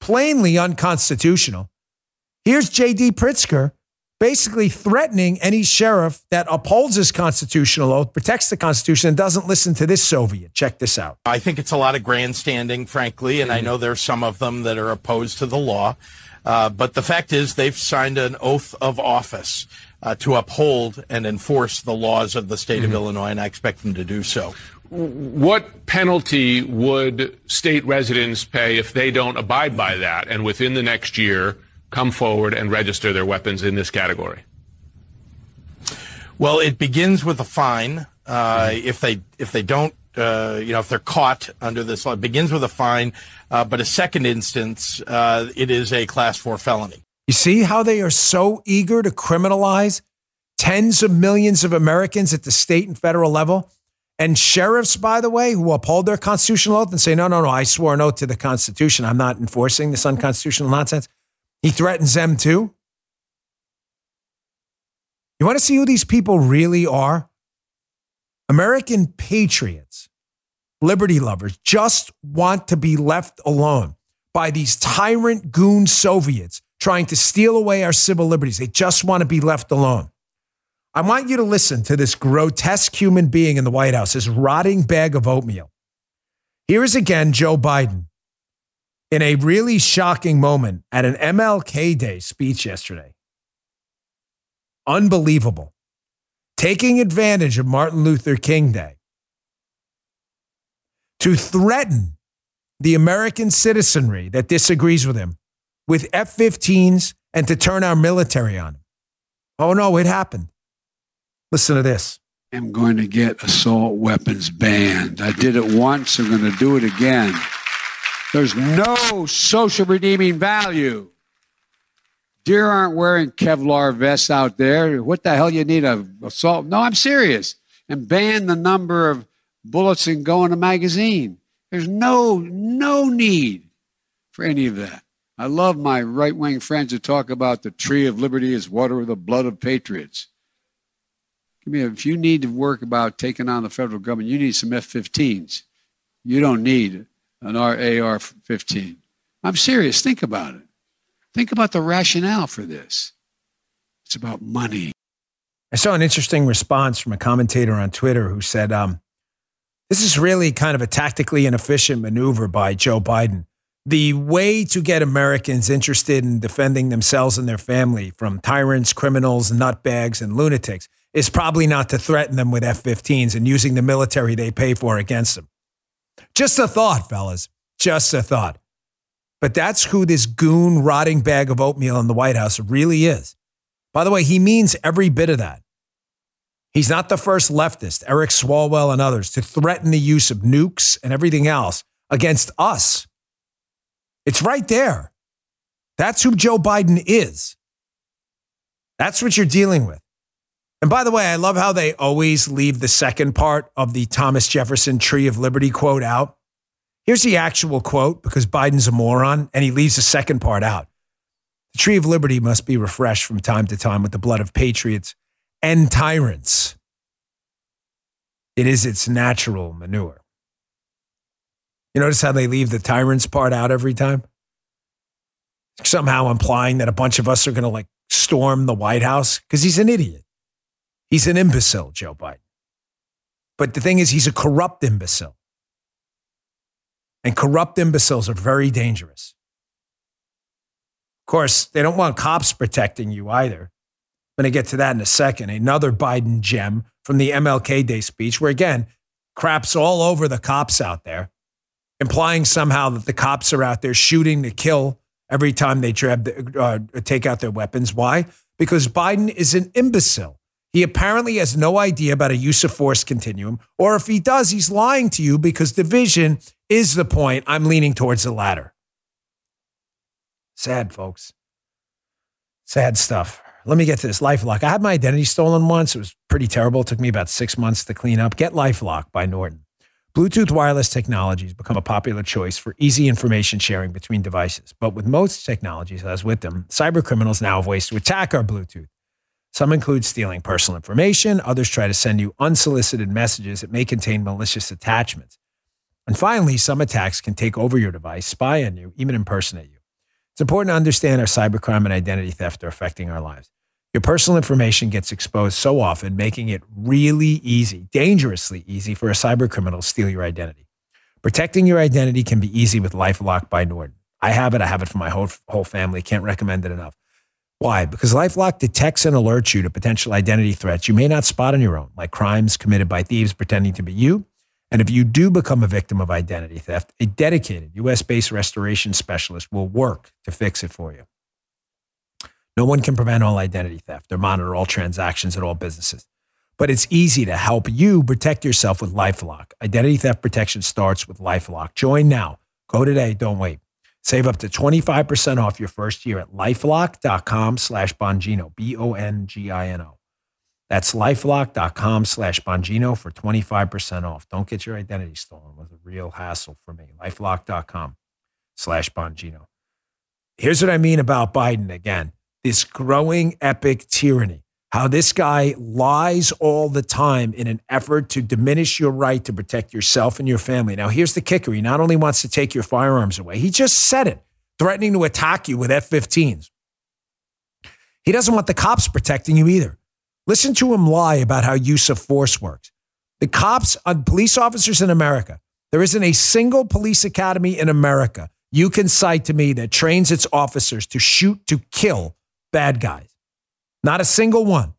Plainly unconstitutional. Here's J.B. Pritzker basically threatening any sheriff that upholds his constitutional oath, protects the Constitution, and doesn't listen to this Soviet. Check this out. I think it's a lot of grandstanding, frankly, and I know there's some of them that are opposed to the law. Uh, but the fact is, they've signed an oath of office uh, to uphold and enforce the laws of the state mm-hmm. of Illinois, and I expect them to do so. What penalty would state residents pay if they don't abide by that and within the next year come forward and register their weapons in this category? Well, it begins with a fine. Uh, mm-hmm. If they if they don't, uh, you know, if they're caught under this law, it begins with a fine. Uh, but a second instance, uh, it is a class four felony. You see how they are so eager to criminalize tens of millions of Americans at the state and federal level? And sheriffs, by the way, who uphold their constitutional oath and say, no, no, no, I swore an oath to the Constitution. I'm not enforcing this unconstitutional nonsense. He threatens them too. You want to see who these people really are? American patriots, liberty lovers, just want to be left alone by these tyrant goon Soviets trying to steal away our civil liberties. They just want to be left alone. I want you to listen to this grotesque human being in the White House, this rotting bag of oatmeal. Here is again Joe Biden in a really shocking moment at an MLK Day speech yesterday. Unbelievable. Taking advantage of Martin Luther King Day to threaten the American citizenry that disagrees with him with F 15s and to turn our military on. Oh, no, it happened. Listen to this. I'm going to get assault weapons banned. I did it once. I'm going to do it again. There's no social redeeming value. Deer aren't wearing Kevlar vests out there. What the hell you need a assault? No, I'm serious. And ban the number of bullets and go in a magazine. There's no no need for any of that. I love my right wing friends who talk about the tree of liberty is water with the blood of patriots. If you need to work about taking on the federal government, you need some F 15s. You don't need an AR 15. I'm serious. Think about it. Think about the rationale for this. It's about money. I saw an interesting response from a commentator on Twitter who said, um, This is really kind of a tactically inefficient maneuver by Joe Biden. The way to get Americans interested in defending themselves and their family from tyrants, criminals, nutbags, and lunatics is probably not to threaten them with F 15s and using the military they pay for against them. Just a thought, fellas. Just a thought. But that's who this goon rotting bag of oatmeal in the White House really is. By the way, he means every bit of that. He's not the first leftist, Eric Swalwell and others, to threaten the use of nukes and everything else against us. It's right there. That's who Joe Biden is. That's what you're dealing with. And by the way, I love how they always leave the second part of the Thomas Jefferson Tree of Liberty quote out. Here's the actual quote because Biden's a moron and he leaves the second part out. The tree of liberty must be refreshed from time to time with the blood of patriots and tyrants. It is its natural manure. You notice how they leave the tyrants part out every time? Somehow implying that a bunch of us are going to like storm the White House because he's an idiot. He's an imbecile, Joe Biden. But the thing is, he's a corrupt imbecile. And corrupt imbeciles are very dangerous. Of course, they don't want cops protecting you either. I'm going to get to that in a second. Another Biden gem from the MLK Day speech, where again, craps all over the cops out there, implying somehow that the cops are out there shooting to kill every time they uh, take out their weapons. Why? Because Biden is an imbecile. He apparently has no idea about a use of force continuum, or if he does, he's lying to you because division is the point. I'm leaning towards the latter. Sad, folks. Sad stuff. Let me get to this Lifelock. I had my identity stolen once. It was pretty terrible. It took me about six months to clean up. Get Lifelock by Norton. Bluetooth wireless technology has become a popular choice for easy information sharing between devices. But with most technologies, as with them, cyber criminals now have ways to attack our Bluetooth. Some include stealing personal information, others try to send you unsolicited messages that may contain malicious attachments. And finally, some attacks can take over your device, spy on you, even impersonate you. It's important to understand how cybercrime and identity theft are affecting our lives. Your personal information gets exposed so often, making it really easy, dangerously easy for a cybercriminal to steal your identity. Protecting your identity can be easy with LifeLock by Norton. I have it. I have it for my whole, whole family. Can't recommend it enough. Why? Because LifeLock detects and alerts you to potential identity threats you may not spot on your own, like crimes committed by thieves pretending to be you and if you do become a victim of identity theft, a dedicated US based restoration specialist will work to fix it for you. No one can prevent all identity theft or monitor all transactions at all businesses. But it's easy to help you protect yourself with Lifelock. Identity theft protection starts with Lifelock. Join now. Go today. Don't wait. Save up to 25% off your first year at lifelock.com slash Bongino, B O N G I N O. That's lifelock.com slash Bongino for 25% off. Don't get your identity stolen with a real hassle for me. Lifelock.com slash Bongino. Here's what I mean about Biden again this growing epic tyranny. How this guy lies all the time in an effort to diminish your right to protect yourself and your family. Now, here's the kicker he not only wants to take your firearms away, he just said it, threatening to attack you with F 15s. He doesn't want the cops protecting you either. Listen to him lie about how use of force works. The cops, uh, police officers in America, there isn't a single police academy in America you can cite to me that trains its officers to shoot to kill bad guys. Not a single one.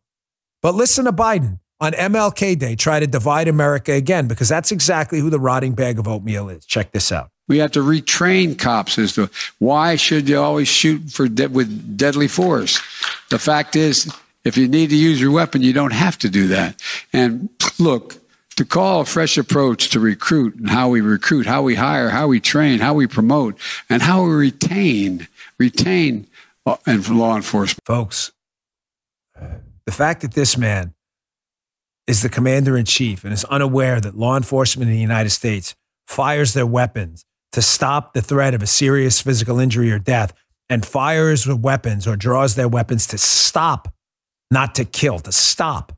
But listen to Biden on MLK Day try to divide America again because that's exactly who the rotting bag of oatmeal is. Check this out. We have to retrain cops as to why should you always shoot for de- with deadly force. The fact is, if you need to use your weapon, you don't have to do that. And look, to call a fresh approach to recruit and how we recruit, how we hire, how we train, how we promote, and how we retain, retain uh, and law enforcement. Folks, the fact that this man is the commander in chief and is unaware that law enforcement in the United States fires their weapons to stop the threat of a serious physical injury or death and fires with weapons or draws their weapons to stop not to kill, to stop.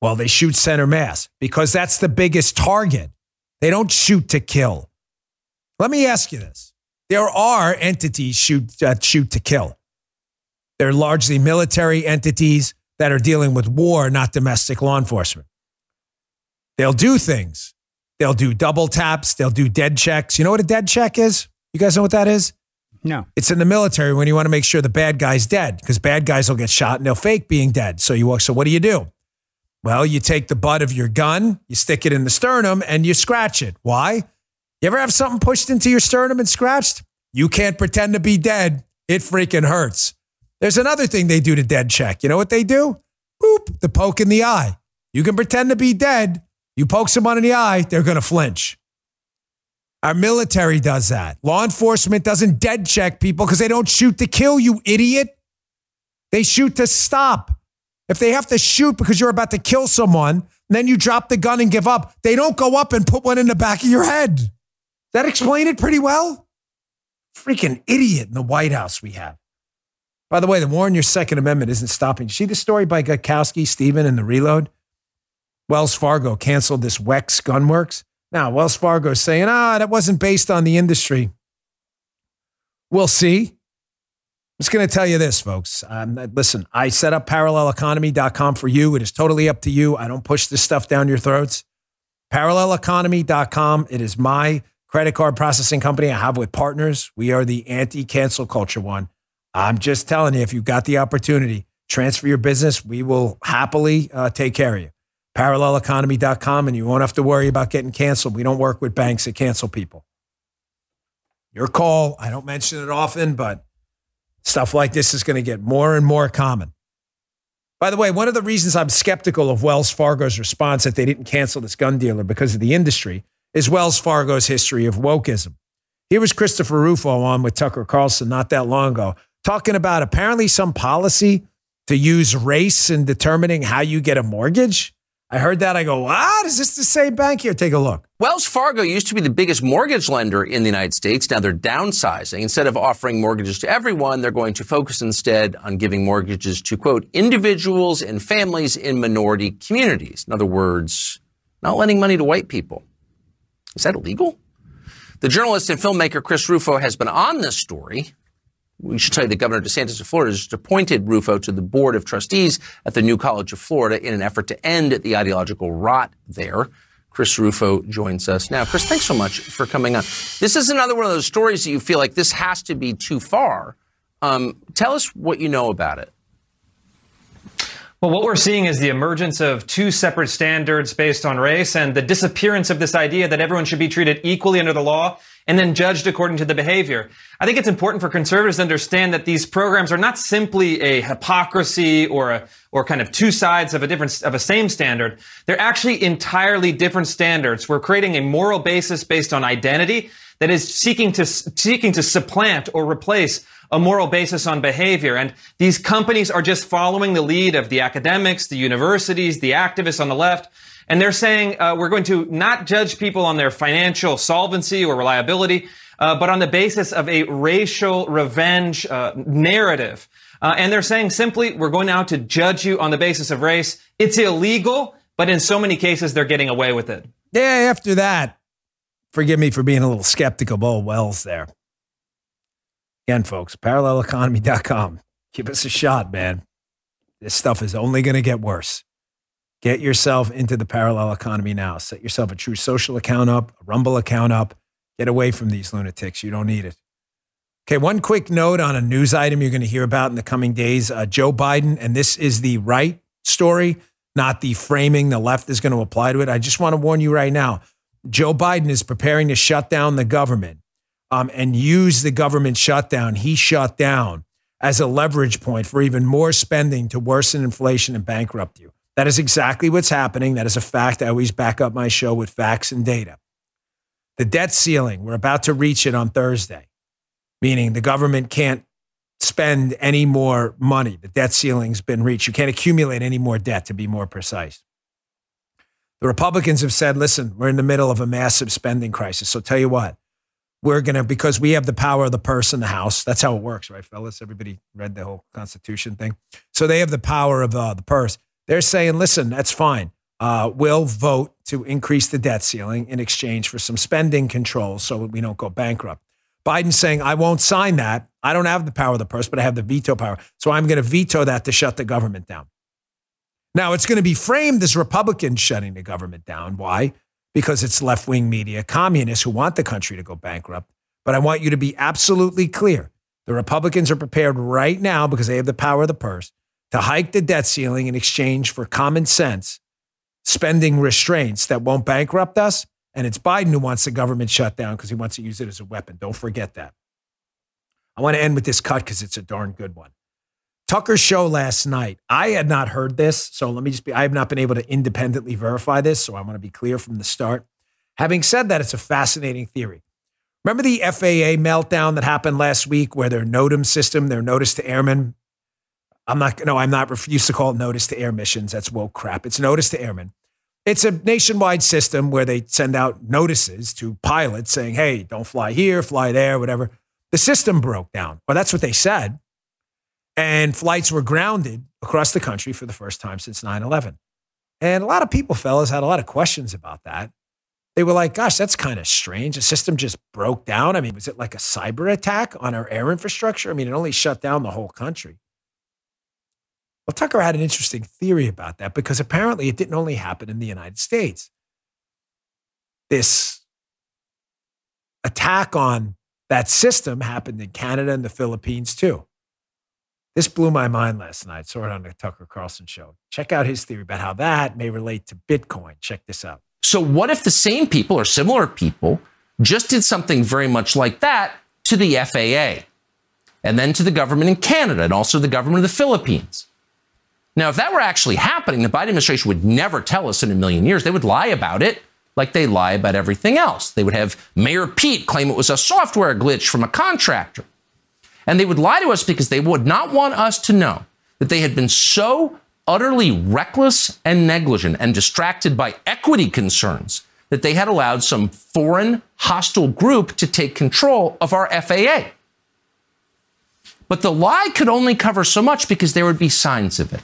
Well, they shoot center mass because that's the biggest target. They don't shoot to kill. Let me ask you this. There are entities shoot, that shoot to kill. They're largely military entities that are dealing with war, not domestic law enforcement. They'll do things. They'll do double taps. They'll do dead checks. You know what a dead check is? You guys know what that is? No. It's in the military when you want to make sure the bad guy's dead because bad guys will get shot and they'll fake being dead. So you walk. so what do you do? Well, you take the butt of your gun, you stick it in the sternum, and you scratch it. Why? You ever have something pushed into your sternum and scratched? You can't pretend to be dead. It freaking hurts. There's another thing they do to dead check. You know what they do? Boop, the poke in the eye. You can pretend to be dead. You poke someone in the eye, they're going to flinch. Our military does that. Law enforcement doesn't dead check people because they don't shoot to kill, you idiot. They shoot to stop. If they have to shoot because you're about to kill someone, then you drop the gun and give up, they don't go up and put one in the back of your head. That explain it pretty well? Freaking idiot in the White House we have. By the way, the war on your Second Amendment isn't stopping. See the story by Gutowski, Stephen, and the reload? Wells Fargo canceled this Wex Gunworks. Now, Wells Fargo is saying, ah, that wasn't based on the industry. We'll see. I'm just going to tell you this, folks. Um, listen, I set up paralleleconomy.com for you. It is totally up to you. I don't push this stuff down your throats. Paralleleconomy.com. It is my credit card processing company I have with partners. We are the anti cancel culture one. I'm just telling you, if you've got the opportunity, transfer your business. We will happily uh, take care of you paralleleconomy.com, and you won't have to worry about getting canceled. We don't work with banks that cancel people. Your call. I don't mention it often, but stuff like this is going to get more and more common. By the way, one of the reasons I'm skeptical of Wells Fargo's response that they didn't cancel this gun dealer because of the industry is Wells Fargo's history of wokeism. Here was Christopher Rufo on with Tucker Carlson not that long ago, talking about apparently some policy to use race in determining how you get a mortgage. I heard that. I go, what? Is this the same bank here? Take a look. Wells Fargo used to be the biggest mortgage lender in the United States. Now they're downsizing. Instead of offering mortgages to everyone, they're going to focus instead on giving mortgages to, quote, individuals and families in minority communities. In other words, not lending money to white people. Is that illegal? The journalist and filmmaker Chris Rufo has been on this story we should tell you that Governor DeSantis of Florida has appointed Rufo to the board of trustees at the New College of Florida in an effort to end the ideological rot there. Chris Rufo joins us now. Chris, thanks so much for coming on. This is another one of those stories that you feel like this has to be too far. Um, tell us what you know about it. Well, what we're seeing is the emergence of two separate standards based on race and the disappearance of this idea that everyone should be treated equally under the law and then judged according to the behavior. I think it's important for conservatives to understand that these programs are not simply a hypocrisy or a, or kind of two sides of a different, of a same standard. They're actually entirely different standards. We're creating a moral basis based on identity that is seeking to, seeking to supplant or replace a moral basis on behavior. And these companies are just following the lead of the academics, the universities, the activists on the left and they're saying uh, we're going to not judge people on their financial solvency or reliability, uh, but on the basis of a racial revenge uh, narrative. Uh, and they're saying simply, we're going now to judge you on the basis of race. It's illegal, but in so many cases, they're getting away with it. Yeah, after that, forgive me for being a little skeptical Bo Wells there. Again, folks, paralleleconomy.com. Give us a shot, man. This stuff is only going to get worse. Get yourself into the parallel economy now. Set yourself a Truth Social account up, a Rumble account up. Get away from these lunatics. You don't need it. Okay, one quick note on a news item you're going to hear about in the coming days. Uh, Joe Biden, and this is the right story, not the framing the left is going to apply to it. I just want to warn you right now Joe Biden is preparing to shut down the government um, and use the government shutdown he shut down as a leverage point for even more spending to worsen inflation and bankrupt you. That is exactly what's happening. That is a fact. I always back up my show with facts and data. The debt ceiling, we're about to reach it on Thursday, meaning the government can't spend any more money. The debt ceiling's been reached. You can't accumulate any more debt, to be more precise. The Republicans have said, listen, we're in the middle of a massive spending crisis. So tell you what, we're going to, because we have the power of the purse in the House. That's how it works, right, fellas? Everybody read the whole Constitution thing. So they have the power of uh, the purse. They're saying, listen, that's fine. uh, will vote to increase the debt ceiling in exchange for some spending controls so we don't go bankrupt. Biden's saying, I won't sign that. I don't have the power of the purse, but I have the veto power. So I'm going to veto that to shut the government down. Now, it's going to be framed as Republicans shutting the government down. Why? Because it's left wing media, communists who want the country to go bankrupt. But I want you to be absolutely clear. The Republicans are prepared right now, because they have the power of the purse, to hike the debt ceiling in exchange for common sense spending restraints that won't bankrupt us. And it's Biden who wants the government shut down because he wants to use it as a weapon. Don't forget that. I want to end with this cut because it's a darn good one. Tucker's show last night. I had not heard this, so let me just be, I have not been able to independently verify this, so I want to be clear from the start. Having said that, it's a fascinating theory. Remember the FAA meltdown that happened last week where their NOTAM system, their notice to airmen, I'm not, no, I'm not, refused to call it notice to air missions. That's woke crap. It's notice to airmen. It's a nationwide system where they send out notices to pilots saying, hey, don't fly here, fly there, whatever. The system broke down. Well, that's what they said. And flights were grounded across the country for the first time since 9 11. And a lot of people, fellas, had a lot of questions about that. They were like, gosh, that's kind of strange. The system just broke down. I mean, was it like a cyber attack on our air infrastructure? I mean, it only shut down the whole country. Well, Tucker had an interesting theory about that because apparently it didn't only happen in the United States. This attack on that system happened in Canada and the Philippines too. This blew my mind last night. Saw it on the Tucker Carlson show. Check out his theory about how that may relate to Bitcoin. Check this out. So, what if the same people or similar people just did something very much like that to the FAA and then to the government in Canada and also the government of the Philippines? Now, if that were actually happening, the Biden administration would never tell us in a million years. They would lie about it like they lie about everything else. They would have Mayor Pete claim it was a software glitch from a contractor. And they would lie to us because they would not want us to know that they had been so utterly reckless and negligent and distracted by equity concerns that they had allowed some foreign hostile group to take control of our FAA. But the lie could only cover so much because there would be signs of it.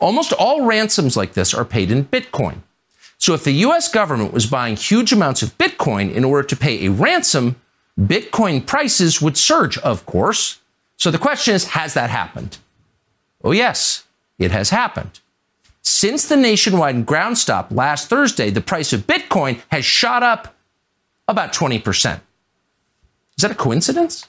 Almost all ransoms like this are paid in Bitcoin. So if the US government was buying huge amounts of Bitcoin in order to pay a ransom, Bitcoin prices would surge, of course. So the question is has that happened? Oh, yes, it has happened. Since the nationwide ground stop last Thursday, the price of Bitcoin has shot up about 20%. Is that a coincidence?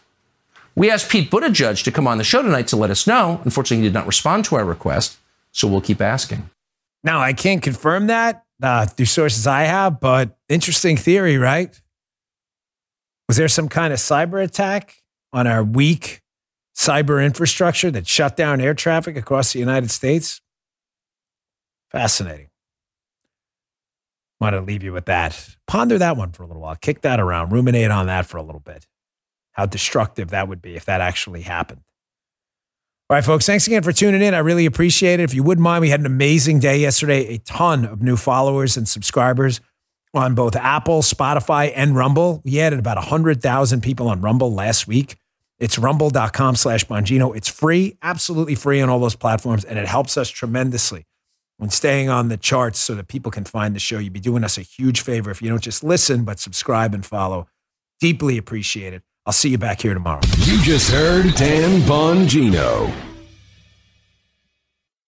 We asked Pete Buttigieg to come on the show tonight to let us know. Unfortunately, he did not respond to our request. So we'll keep asking. Now, I can't confirm that uh, through sources I have, but interesting theory, right? Was there some kind of cyber attack on our weak cyber infrastructure that shut down air traffic across the United States? Fascinating. Want to leave you with that. Ponder that one for a little while. Kick that around. Ruminate on that for a little bit. How destructive that would be if that actually happened. All right, folks, thanks again for tuning in. I really appreciate it. If you wouldn't mind, we had an amazing day yesterday, a ton of new followers and subscribers on both Apple, Spotify, and Rumble. We added about 100,000 people on Rumble last week. It's rumble.com slash Bongino. It's free, absolutely free on all those platforms, and it helps us tremendously when staying on the charts so that people can find the show. You'd be doing us a huge favor if you don't just listen, but subscribe and follow. Deeply appreciate it. I'll see you back here tomorrow. You just heard Dan Bongino.